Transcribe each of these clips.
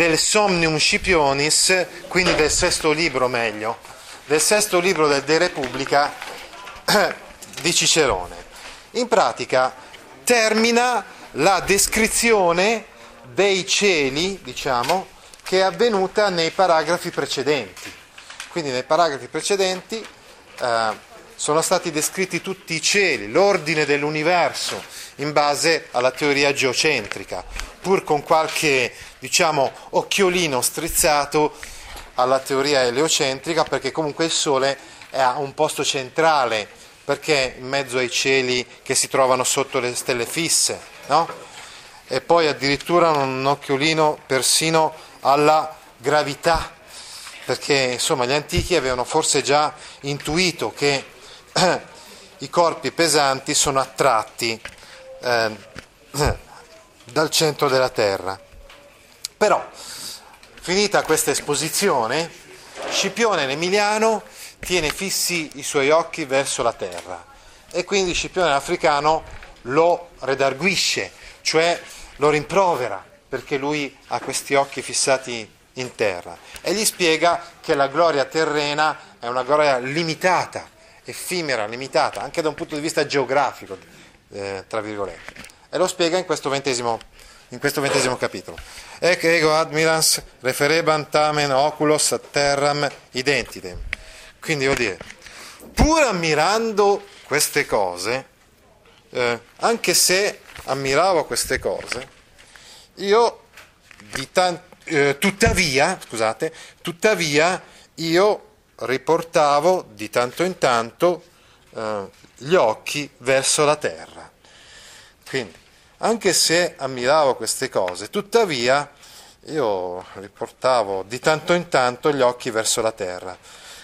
del Somnium Scipionis, quindi del sesto libro meglio, del sesto libro del De Repubblica di Cicerone. In pratica termina la descrizione dei cieli, diciamo, che è avvenuta nei paragrafi precedenti. Quindi nei paragrafi precedenti eh, sono stati descritti tutti i cieli, l'ordine dell'universo in base alla teoria geocentrica, pur con qualche, diciamo, occhiolino strizzato alla teoria eliocentrica, perché comunque il Sole ha un posto centrale, perché in mezzo ai cieli che si trovano sotto le stelle fisse, no? E poi addirittura un occhiolino persino alla gravità, perché insomma gli antichi avevano forse già intuito che i corpi pesanti sono attratti eh, dal centro della Terra. Però, finita questa esposizione, Scipione l'Emiliano tiene fissi i suoi occhi verso la Terra e quindi Scipione l'Africano lo redarguisce, cioè lo rimprovera perché lui ha questi occhi fissati in terra e gli spiega che la gloria terrena è una gloria limitata, effimera, limitata, anche da un punto di vista geografico, eh, tra virgolette. E lo spiega in questo ventesimo, in questo ventesimo capitolo. Ec ego admirans referebant tamen oculos terram identitem. Quindi vuol dire, pur ammirando queste cose, eh, anche se ammiravo queste cose, io tan- eh, tuttavia, scusate, tuttavia io riportavo di tanto in tanto eh, gli occhi verso la terra. Quindi, anche se ammiravo queste cose, tuttavia io riportavo di tanto in tanto gli occhi verso la terra.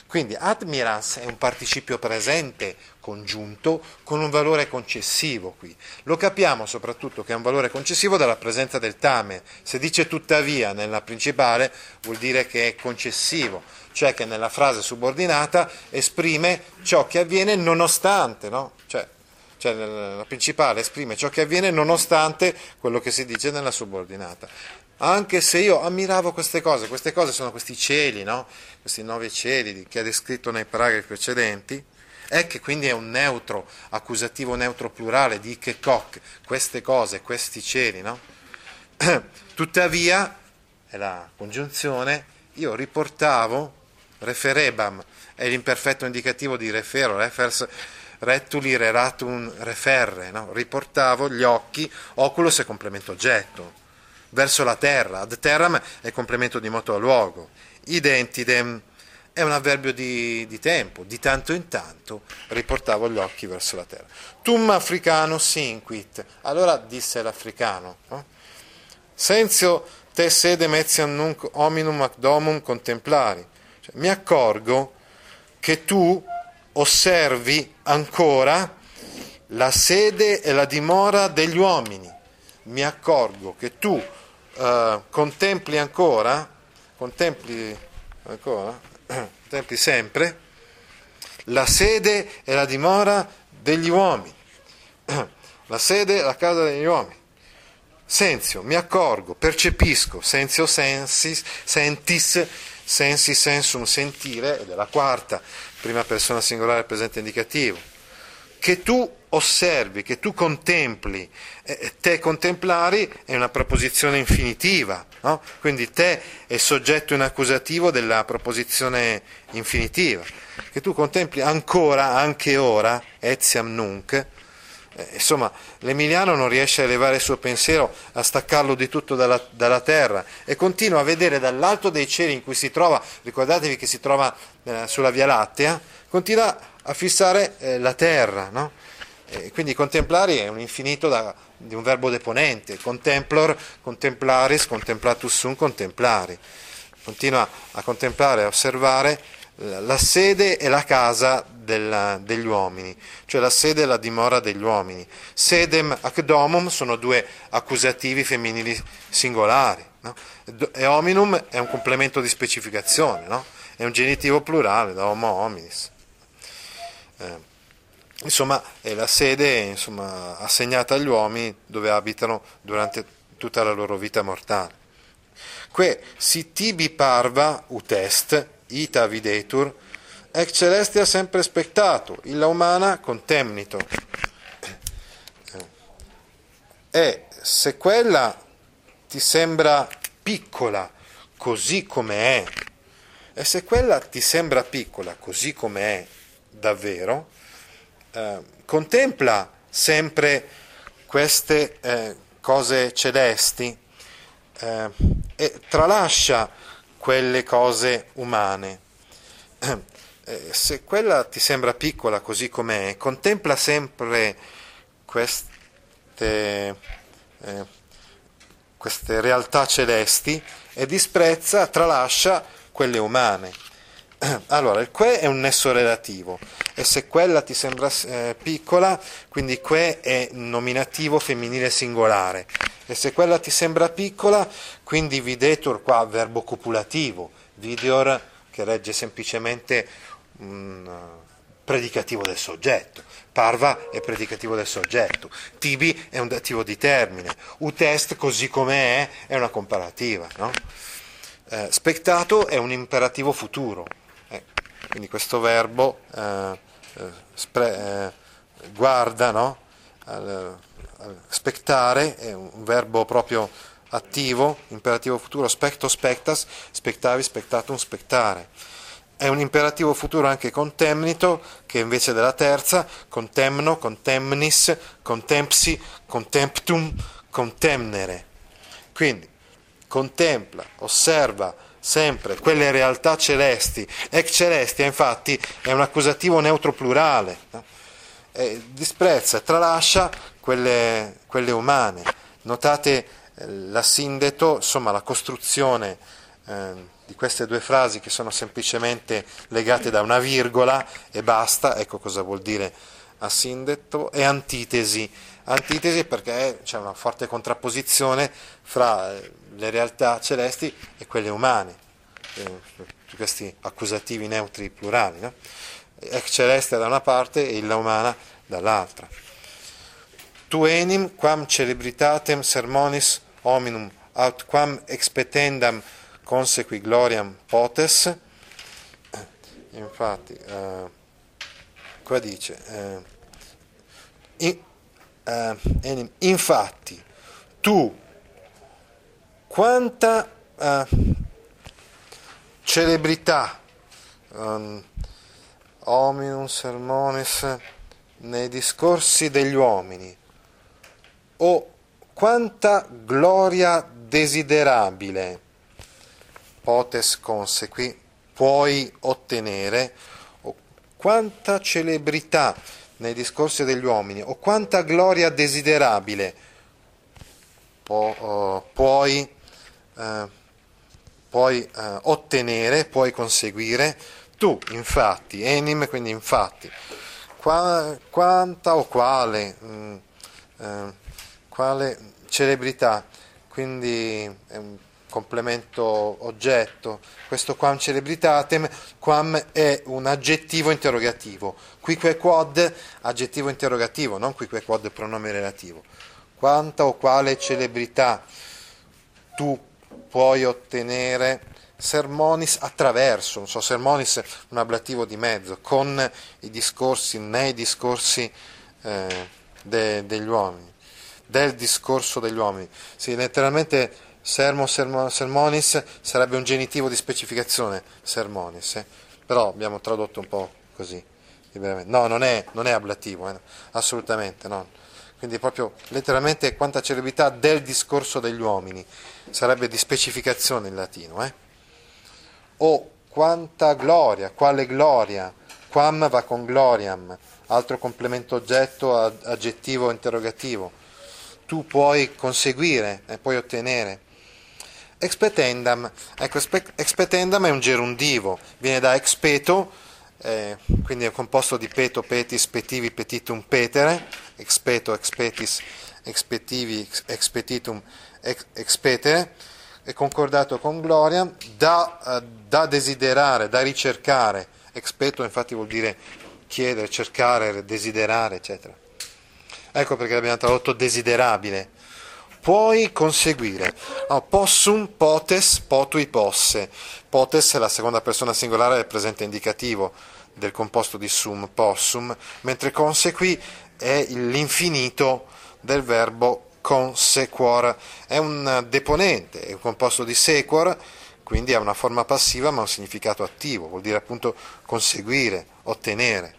Quindi admirans è un participio presente congiunto con un valore concessivo qui. Lo capiamo soprattutto che è un valore concessivo dalla presenza del tame. Se dice tuttavia nella principale vuol dire che è concessivo, cioè che nella frase subordinata esprime ciò che avviene nonostante, no? Cioè, cioè la principale esprime ciò che avviene nonostante quello che si dice nella subordinata. Anche se io ammiravo queste cose, queste cose sono questi cieli, no? questi nove cieli che ha descritto nei paragrafi precedenti, è che quindi è un neutro, accusativo neutro plurale di che coc, queste cose, questi cieli, no? Tuttavia, è la congiunzione, io riportavo, referebam, è l'imperfetto indicativo di refero, refers, retuli reratum referre, no? riportavo gli occhi, oculus è complemento oggetto, verso la terra, ad terram è complemento di moto a luogo, identidem è un avverbio di, di, tempo, di tanto in tanto riportavo gli occhi verso la terra. Tum africano sinquit, allora disse l'africano, no? senzio te sede metiam nunc hominum ac domum contemplari, cioè, mi accorgo che tu osservi ancora la sede e la dimora degli uomini, mi accorgo che tu uh, contempli ancora, contempli ancora, contempli sempre la sede e la dimora degli uomini, la sede e la casa degli uomini. Senzio, mi accorgo, percepisco, senzio sensis, sentis, sensi sensum sentire, ed è la quarta, prima persona singolare presente indicativo, che tu osservi, che tu contempli, eh, te contemplari è una proposizione infinitiva, no? quindi te è soggetto in accusativo della proposizione infinitiva, che tu contempli ancora, anche ora, etiam nunc, eh, insomma l'Emiliano non riesce a elevare il suo pensiero, a staccarlo di tutto dalla, dalla, terra e continua a vedere dall'alto dei cieli in cui si trova, ricordatevi che si trova eh, sulla Via Lattea, continua a fissare eh, la terra, no? Quindi contemplari è un infinito da, di un verbo deponente, contemplor, contemplaris, contemplatus sum, contemplari. Continua a contemplare, a osservare la sede e la casa della, degli uomini, cioè la sede e la dimora degli uomini. Sedem ac domum sono due accusativi femminili singolari. No? E hominum è un complemento di specificazione, no? è un genitivo plurale da homo hominis. Eh, insomma, è la sede insomma, assegnata agli uomini dove abitano durante tutta la loro vita mortale. Que si tibi parva utest, ita videtur, ex celestia sempre spectato, illa umana contemnito. E se quella ti sembra piccola così come è, e se quella ti sembra piccola così come è davvero, eh, contempla sempre queste eh, cose celesti eh, e tralascia quelle cose umane. Eh, se quella ti sembra piccola così com'è, contempla sempre queste, eh, queste realtà celesti e disprezza, tralascia quelle umane. Allora, il que è un nesso relativo e se quella ti sembra eh, piccola, quindi que è nominativo femminile singolare e se quella ti sembra piccola, quindi videtur qua verbo copulativo, videor che regge semplicemente un predicativo del soggetto, parva è predicativo del soggetto, tibi è un dativo di termine, utest così come è è una comparativa, no? eh, spectato è un imperativo futuro quindi questo verbo eh, eh spre, eh, guarda, no? al, al spettare è un verbo proprio attivo, imperativo futuro, specto, spectas, spectavi, spectatum, spectare. È un imperativo futuro anche contemnito, che invece della terza, contemno, contemnis, contempsi, contemptum, contemnere. Quindi contempla, osserva, sempre quelle realtà celesti. Ex celestia, infatti, è un accusativo neutro plurale. No? E disprezza, tralascia quelle, quelle umane. Notate eh, la sindeto, insomma la costruzione eh, di queste due frasi che sono semplicemente legate da una virgola e basta, ecco cosa vuol dire asindeto, e antitesi. Antitesi perché c'è una forte contrapposizione fra eh, le realtà celesti e quelle umane, eh, questi accusativi neutri plurali, no? ex celeste da una parte e illa umana dall'altra. Tu enim quam celebritatem sermonis hominum aut quam expetendam consequi gloriam potes, infatti, eh, qua dice, eh, in, eh, infatti, tu quanta uh, celebrità, um, hominum sermones, nei discorsi degli uomini, o quanta gloria desiderabile potes consequi puoi ottenere, quanta celebrità nei discorsi degli uomini, o quanta gloria desiderabile po- uh, puoi eh, puoi eh, ottenere, puoi conseguire. Tu, infatti, enim, quindi infatti, qua, quanta o quale, mh, mm, quale celebrità, quindi è un complemento oggetto. Questo quam celebritatem, quam è un aggettivo interrogativo. Quique quod, aggettivo interrogativo, non quique quod pronome relativo. Quanta o quale celebrità tu puoi ottenere sermonis attraverso, non so, sermonis un ablativo di mezzo, con i discorsi, nei discorsi eh, de, degli uomini, del discorso degli uomini. Sì, letteralmente sermo, sermo, sermonis sarebbe un genitivo di specificazione, sermonis, eh? però abbiamo tradotto un po' così. No, non è, non è ablativo, eh? assolutamente no quindi proprio letteralmente quanta celebrità del discorso degli uomini, sarebbe di specificazione in latino, eh? o quanta gloria, quale gloria, quam va con gloriam, altro complemento oggetto, aggettivo, interrogativo. Tu puoi conseguire e puoi ottenere. Expetendam, ecco, expetendam è un gerundivo, viene da expeto, eh, quindi è composto di peto, petis, petivi, petitum, petere, expeto, expetis, expetivi, expetitum, ex, expetere, è concordato con gloria, da, uh, da desiderare, da ricercare, expeto infatti vuol dire chiedere, cercare, desiderare, eccetera. Ecco perché l'abbiamo tradotto desiderabile. Puoi conseguire. Oh, possum, potes, potui, posse. Potes è la seconda persona singolare del presente indicativo del composto di sum, possum, mentre consequi è l'infinito del verbo consequor. È un deponente, è un composto di sequor, quindi ha una forma passiva ma un significato attivo, vuol dire appunto conseguire, ottenere.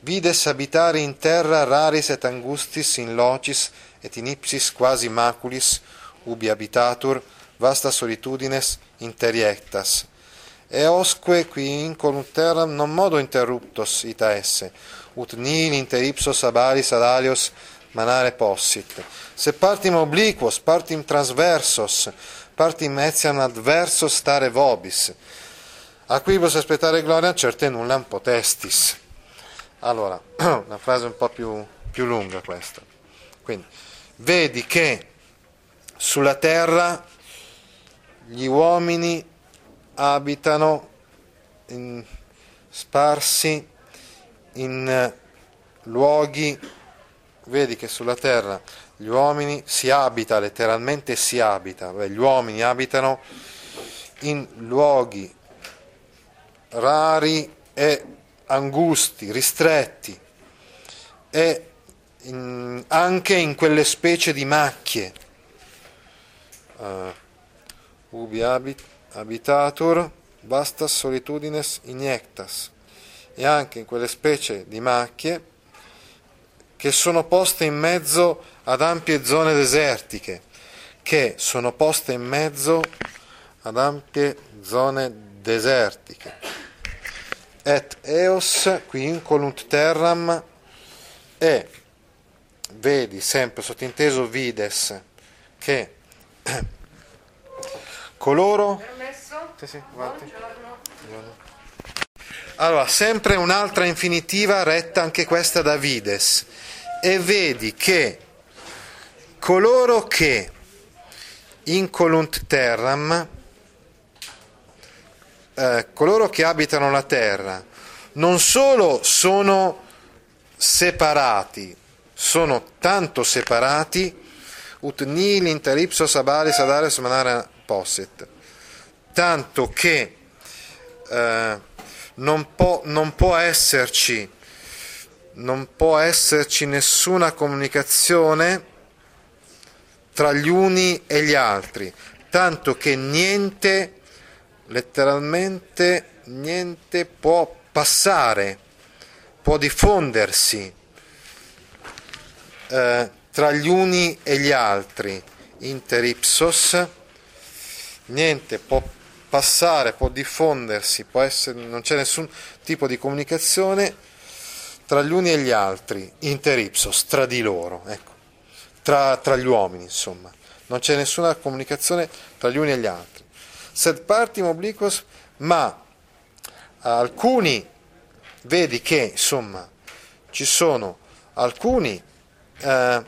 Vides abitare in terra raris et angustis in locis et in ipsis quasi maculis ubi habitatur vasta solitudines interiectas. Eosque qui incolum terram non modo interruptos ita esse, ut nihil inter ipsos abalis ad alios manare possit. Se partim obliquos, partim transversos, partim etiam adverso stare vobis. A quibus aspettare gloria certe nullam potestis. Allora, una frase un po' più, più lunga questa. Quindi, vedi che sulla terra gli uomini abitano in, sparsi in luoghi, vedi che sulla terra gli uomini si abita, letteralmente si abita, Beh, gli uomini abitano in luoghi rari e angusti, ristretti e in, anche in quelle specie di macchie. Uh, ubi habit, habitatur vastas solitudines iniectas e anche in quelle specie di macchie che sono poste in mezzo ad ampie zone desertiche, che sono poste in mezzo ad ampie zone desertiche. Et eos qui incolunt terram e vedi sempre sottinteso vides che coloro sì, sì, allora sempre un'altra infinitiva retta anche questa da vides. E vedi che coloro che incolunt terram, eh, coloro che abitano la terra, non solo sono separati, sono tanto separati, ut nil inter ipsos abalis adares manara posset, tanto che eh, non, può, non può esserci non può esserci nessuna comunicazione tra gli uni e gli altri, tanto che niente, letteralmente, niente può passare, può diffondersi eh, tra gli uni e gli altri, inter ipsos, niente può passare, può diffondersi, può essere, non c'è nessun tipo di comunicazione tra gli uni e gli altri, inter ipsos, tra di loro, ecco, tra, tra gli uomini, insomma. Non c'è nessuna comunicazione tra gli uni e gli altri. Sed partim obliquos, ma alcuni, vedi che, insomma, ci sono alcuni eh,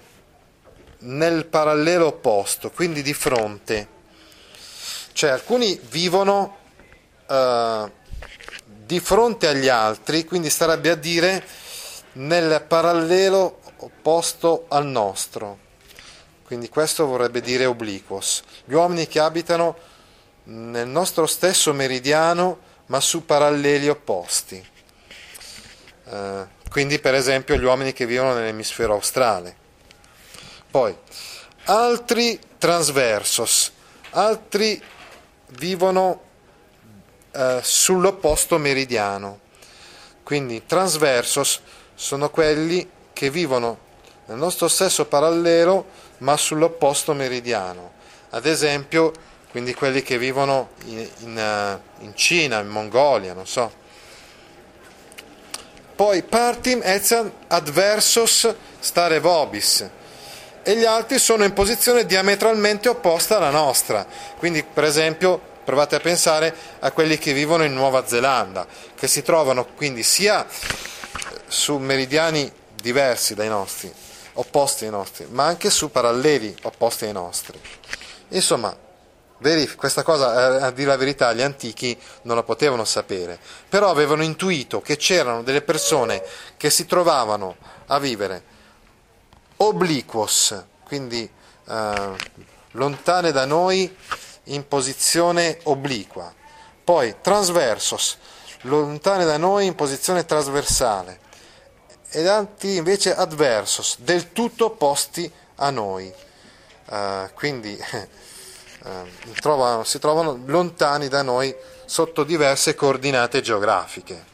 nel parallelo opposto, quindi di fronte, cioè alcuni vivono eh, di fronte agli altri, quindi starebbe a dire nel parallelo opposto al nostro. Quindi questo vorrebbe dire obliquos. Gli uomini che abitano nel nostro stesso meridiano, ma su paralleli opposti. Uh, quindi, per esempio, gli uomini che vivono nell'emisfero australe. Poi, altri transversos, altri vivono uh, sull'opposto meridiano. Quindi, transversos sono quelli che vivono nel nostro stesso parallelo ma sull'opposto meridiano. Ad esempio, quindi quelli che vivono in, in, in Cina, in Mongolia, non so. Poi partim etiam adversos stare vobis, e gli altri sono in posizione diametralmente opposta alla nostra. Quindi, per esempio, provate a pensare a quelli che vivono in Nuova Zelanda, che si trovano quindi sia su meridiani diversi dai nostri, opposti ai nostri, ma anche su paralleli opposti ai nostri. Insomma, questa cosa, eh, a dire la verità, gli antichi non la potevano sapere, però avevano intuito che c'erano delle persone che si trovavano a vivere obliquos, quindi eh, lontane da noi in posizione obliqua, poi transversos, lontane da noi in posizione trasversale, ed altri invece adversos, del tutto opposti a noi. Uh, quindi uh, trovano, si trovano lontani da noi sotto diverse coordinate geografiche.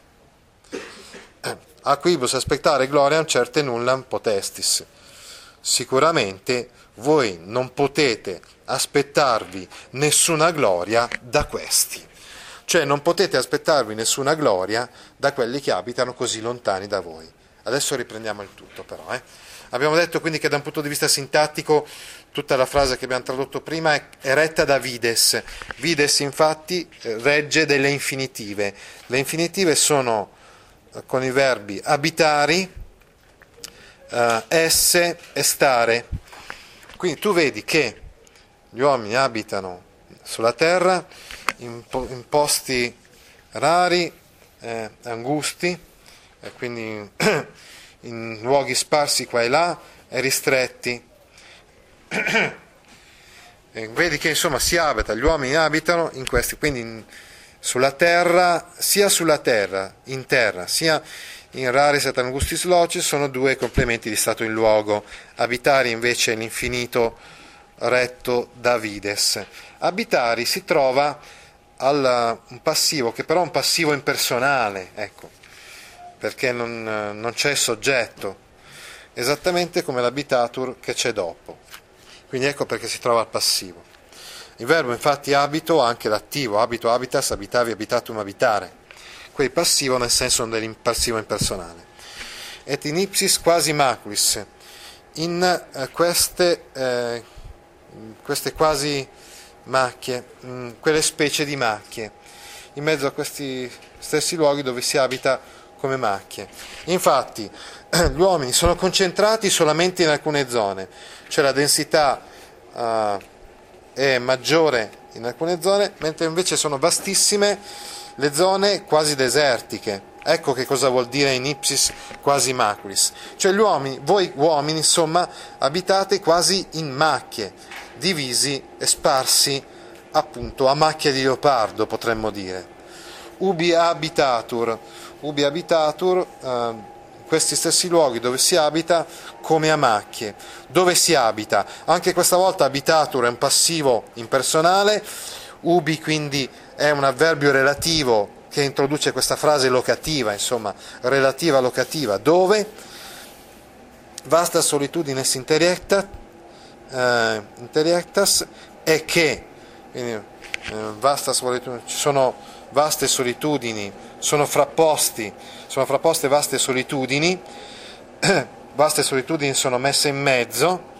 Uh, Aquibus aspettare gloriam certe nullam potestis. Sicuramente voi non potete aspettarvi nessuna gloria da questi. Cioè non potete aspettarvi nessuna gloria da quelli che abitano così lontani da voi. Adesso riprendiamo il tutto però. Eh. Abbiamo detto quindi che da un punto di vista sintattico tutta la frase che abbiamo tradotto prima è, è retta da vides. Vides infatti regge delle infinitive. Le infinitive sono eh, con i verbi abitari, eh, esse e stare. Quindi tu vedi che gli uomini abitano sulla terra in, in posti rari, eh, angusti, e quindi in luoghi sparsi qua e là e ristretti. E vedi che insomma si abita, gli uomini abitano in questi, quindi in, sulla terra, sia sulla terra, in terra, sia in raris et angustis locis sono due complementi di stato in luogo. Abitari invece è l'infinito retto Davides. Abitari si trova al un passivo che però è un passivo impersonale, ecco, perché non, non c'è soggetto, esattamente come l'abitatur che c'è dopo. Quindi ecco perché si trova al passivo. Il verbo infatti abito ha anche l'attivo, abito, habitas, abitavi, abitatum, abitare. Qui passivo nel senso dell'impassivo impersonale. Et in ipsis quasi maculis, in eh, queste, eh, queste quasi macchie, mh, mm, quelle specie di macchie, in mezzo a questi stessi luoghi dove si abita come macchie. Infatti, gli uomini sono concentrati solamente in alcune zone, cioè la densità uh, è maggiore in alcune zone, mentre invece sono vastissime le zone quasi desertiche. Ecco che cosa vuol dire in ipsis quasi maculis. Cioè uomini, voi uomini, insomma, abitate quasi in macchie, divisi e sparsi appunto a macchia di leopardo, potremmo dire. Ubi habitatur, ubi habitatur, eh, questi stessi luoghi dove si abita come a macchie. Dove si abita? Anche questa volta habitatur è un passivo impersonale, ubi quindi è un avverbio relativo che introduce questa frase locativa, insomma, relativa locativa, dove vasta solitudine interiecta, eh, interiectas è che, quindi, eh, vasta solitudine, ci sono vaste solitudini, sono frapposti, sono frapposte vaste solitudini, vaste solitudini sono messe in mezzo,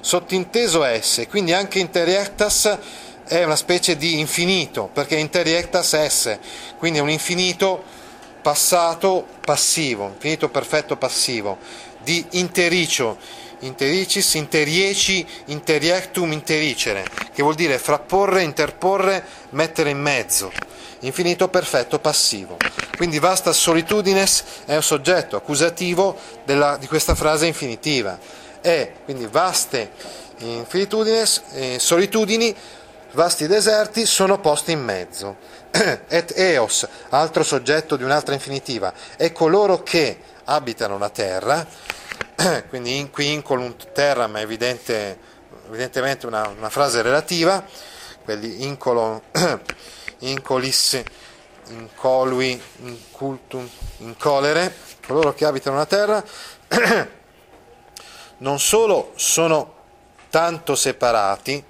sottinteso esse, quindi anche interiectas è una specie di infinito, perché interiectas esse, quindi è un infinito passato passivo, infinito perfetto passivo, di intericio, intericis, interieci, interiectum, intericere, che vuol dire frapporre, interporre, mettere in mezzo, infinito perfetto passivo. Quindi vasta solitudines è un soggetto accusativo della, di questa frase infinitiva. È quindi vaste infinitudines, eh, solitudini vasti deserti sono posti in mezzo. Et eos, altro soggetto di un'altra infinitiva, e coloro che abitano la terra, quindi in, qui incolunt terra, ma è evidente, evidentemente una, una, frase relativa, quelli incolo, incolis, incolui, incultum, incolere, coloro che abitano la terra, non solo sono tanto separati,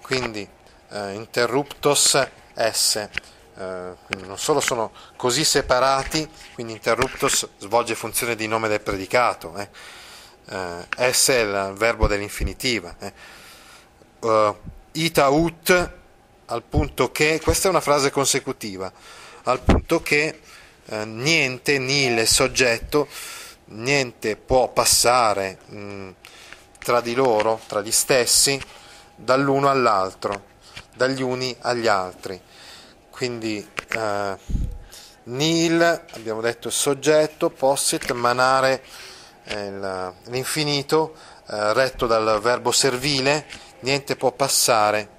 quindi eh, interruptos esse, eh, quindi non solo sono così separati, quindi interruptus svolge funzione di nome del predicato, eh. eh, esse è il verbo dell'infinitiva, eh. uh, ita ut al punto che, questa è una frase consecutiva, al punto che eh, niente, nil soggetto, niente può passare mh, tra di loro, tra gli stessi, dall'uno all'altro, dagli uni agli altri. Quindi eh, nil, abbiamo detto soggetto, possit, manare eh, l'infinito, eh, retto dal verbo servile, niente può passare,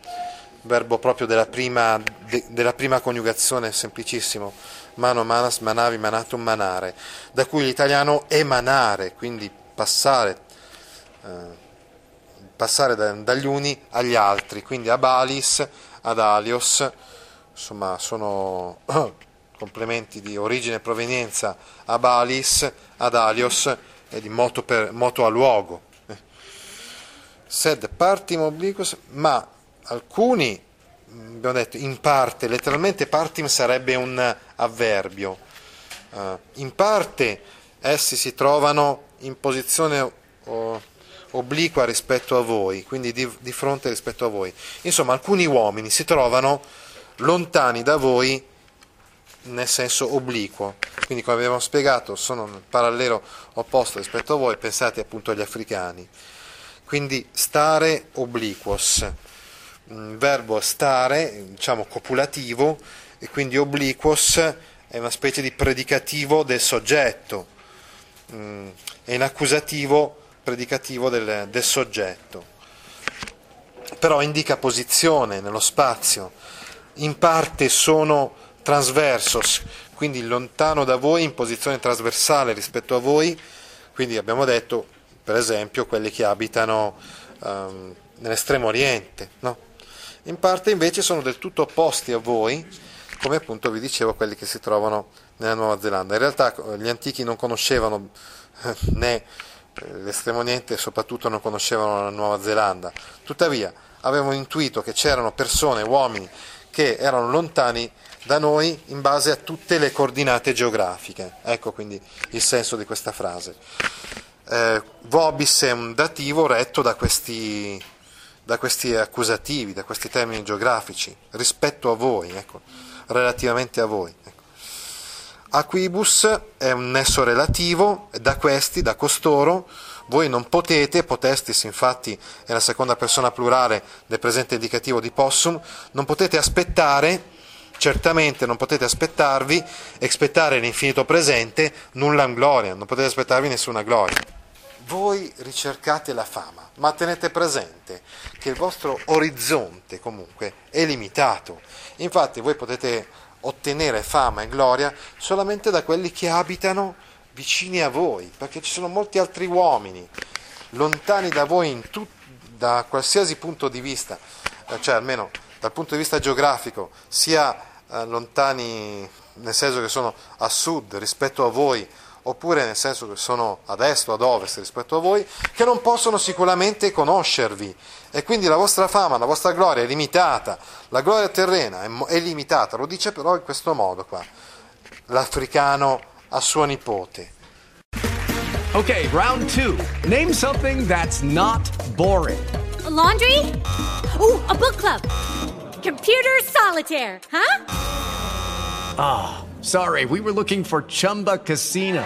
verbo proprio della prima, de, della prima coniugazione, semplicissimo, mano, manas, manavi, manatum, manare, da cui l'italiano emanare, quindi passare, eh, passare da, dagli uni agli altri, quindi a balis, ad alios, insomma sono complementi di origine e provenienza a balis, ad alios e di moto, per, moto a luogo. Sed partim obliquos, ma alcuni abbiamo detto in parte, letteralmente partim sarebbe un avverbio, uh, in parte essi si trovano in posizione obliqua rispetto a voi, quindi di, di, fronte rispetto a voi. Insomma, alcuni uomini si trovano lontani da voi nel senso obliquo, quindi come abbiamo spiegato sono nel parallelo opposto rispetto a voi, pensate appunto agli africani. Quindi stare obliquos. Il verbo stare, diciamo copulativo, e quindi obliquos è una specie di predicativo del soggetto, mm, è in accusativo predicativo del, del soggetto. Però indica posizione nello spazio, in parte sono transversos, quindi lontano da voi in posizione trasversale rispetto a voi, quindi abbiamo detto per esempio quelli che abitano um, nell'estremo oriente, no? in parte invece sono del tutto opposti a voi, come appunto vi dicevo quelli che si trovano nella Nuova Zelanda. In realtà gli antichi non conoscevano eh, né eh, l'estremo oriente soprattutto non conoscevano la Nuova Zelanda, tuttavia avevano intuito che c'erano persone, uomini, che erano lontani da noi in base a tutte le coordinate geografiche. Ecco quindi il senso di questa frase. Eh, vobis è un dativo retto da questi da questi accusativi, da questi termini geografici, rispetto a voi, ecco, relativamente a voi. Ecco. Aquibus è un nesso relativo, da questi, da costoro, voi non potete, potestis infatti è la seconda persona plurale del presente indicativo di possum, non potete aspettare, certamente non potete aspettarvi, aspettare l'infinito presente, nulla gloria, non potete aspettarvi nessuna gloria voi ricercate la fama, ma tenete presente che il vostro orizzonte comunque è limitato. Infatti voi potete ottenere fama e gloria solamente da quelli che abitano vicini a voi, perché ci sono molti altri uomini lontani da voi tut- da qualsiasi punto di vista, eh, cioè almeno dal punto di vista geografico, sia eh, lontani nel senso che sono a sud rispetto a voi oppure nel senso che sono ad est o ad ovest rispetto a voi, che non possono sicuramente conoscervi. E quindi la vostra fama, la vostra gloria è limitata, la gloria terrena è, è limitata, lo dice però in questo modo qua, l'africano a suo nipote. Ok, round two. Name something that's not boring. A laundry? Oh, a book club. Computer solitaire, huh? Ah. Oh. Sorry, we were looking for Chumba Casino.